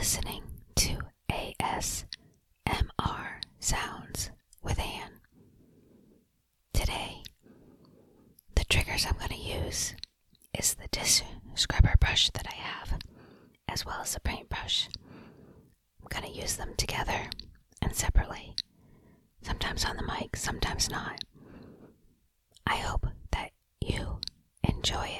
listening to ASMR Sounds with Anne. Today, the triggers I'm going to use is the dish scrubber brush that I have, as well as a paintbrush. I'm going to use them together and separately, sometimes on the mic, sometimes not. I hope that you enjoy it.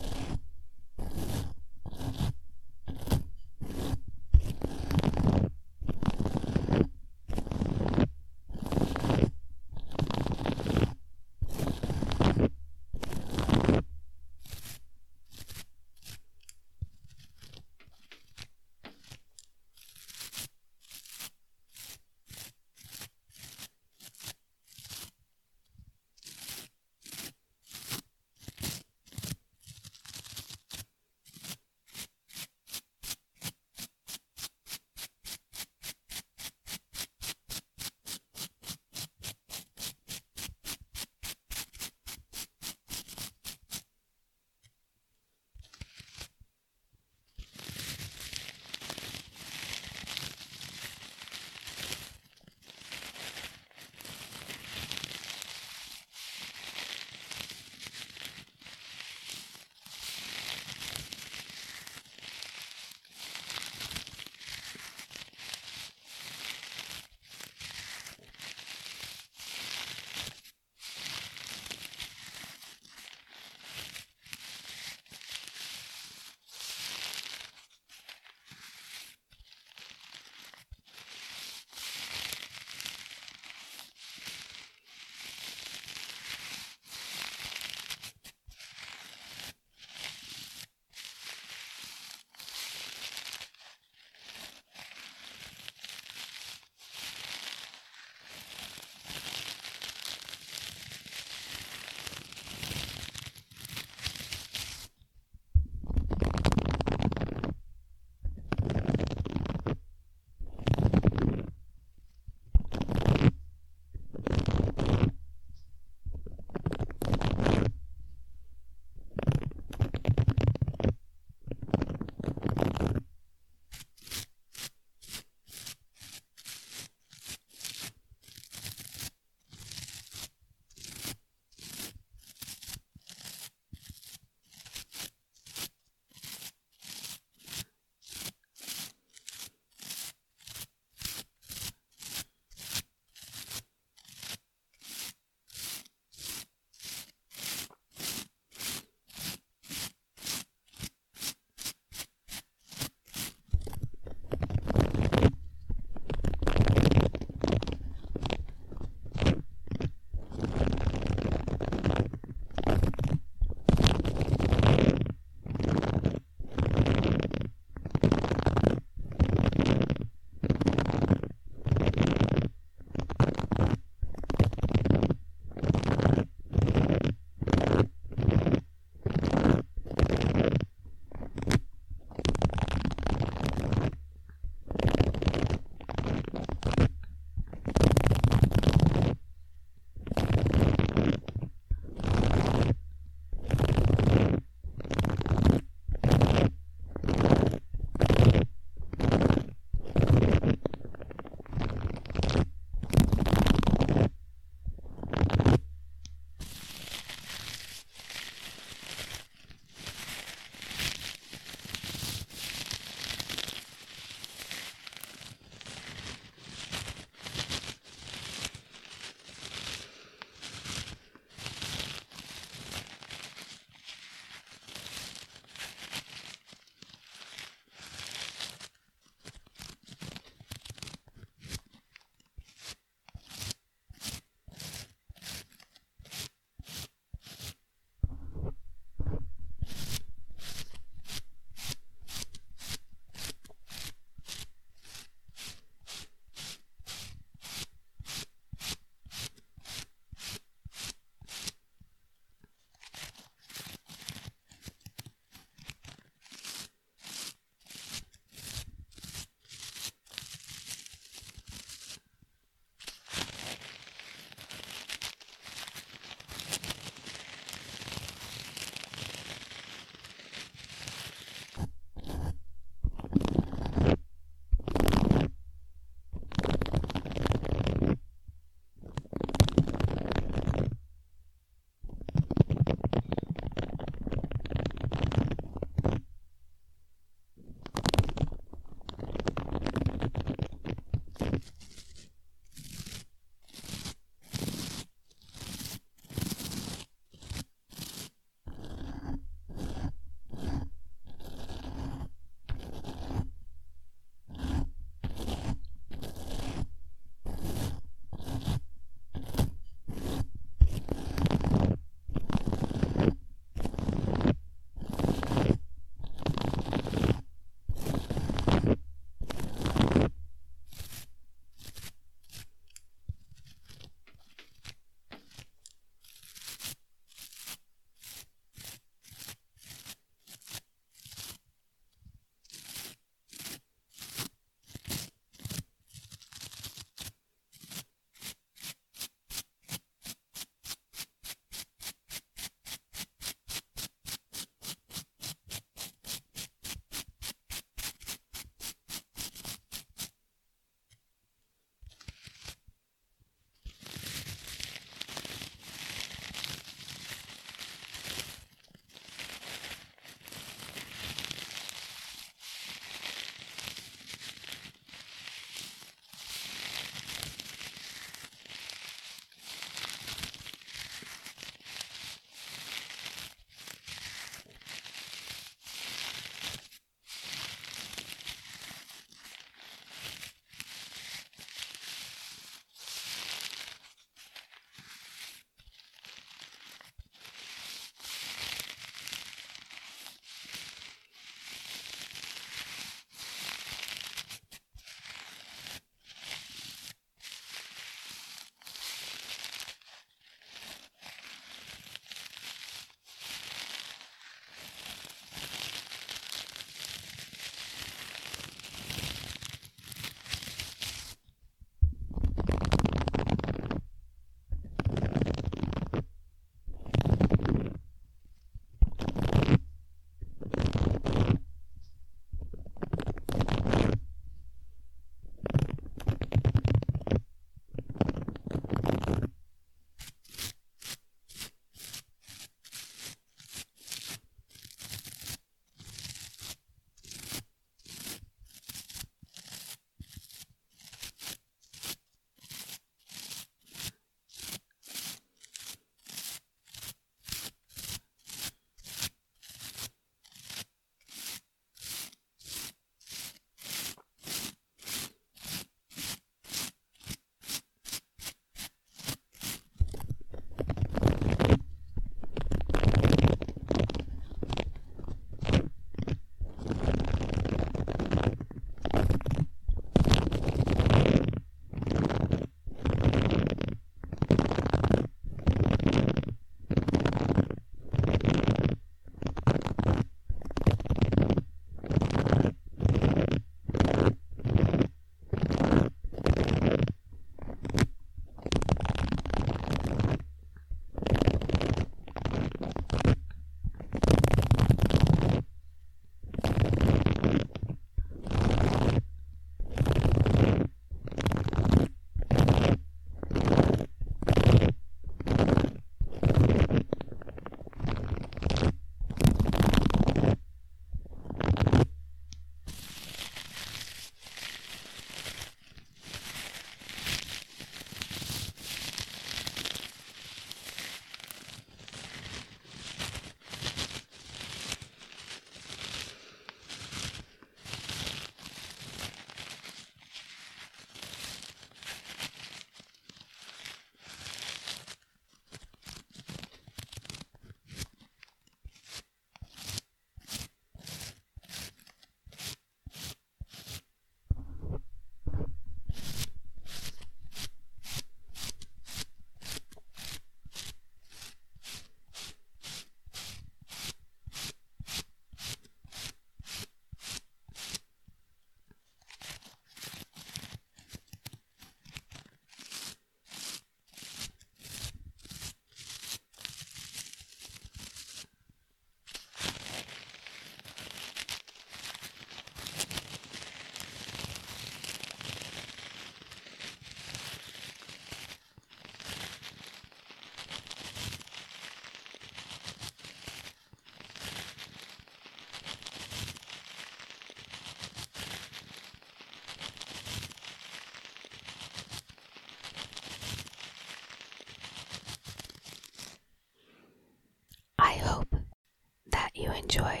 Enjoyed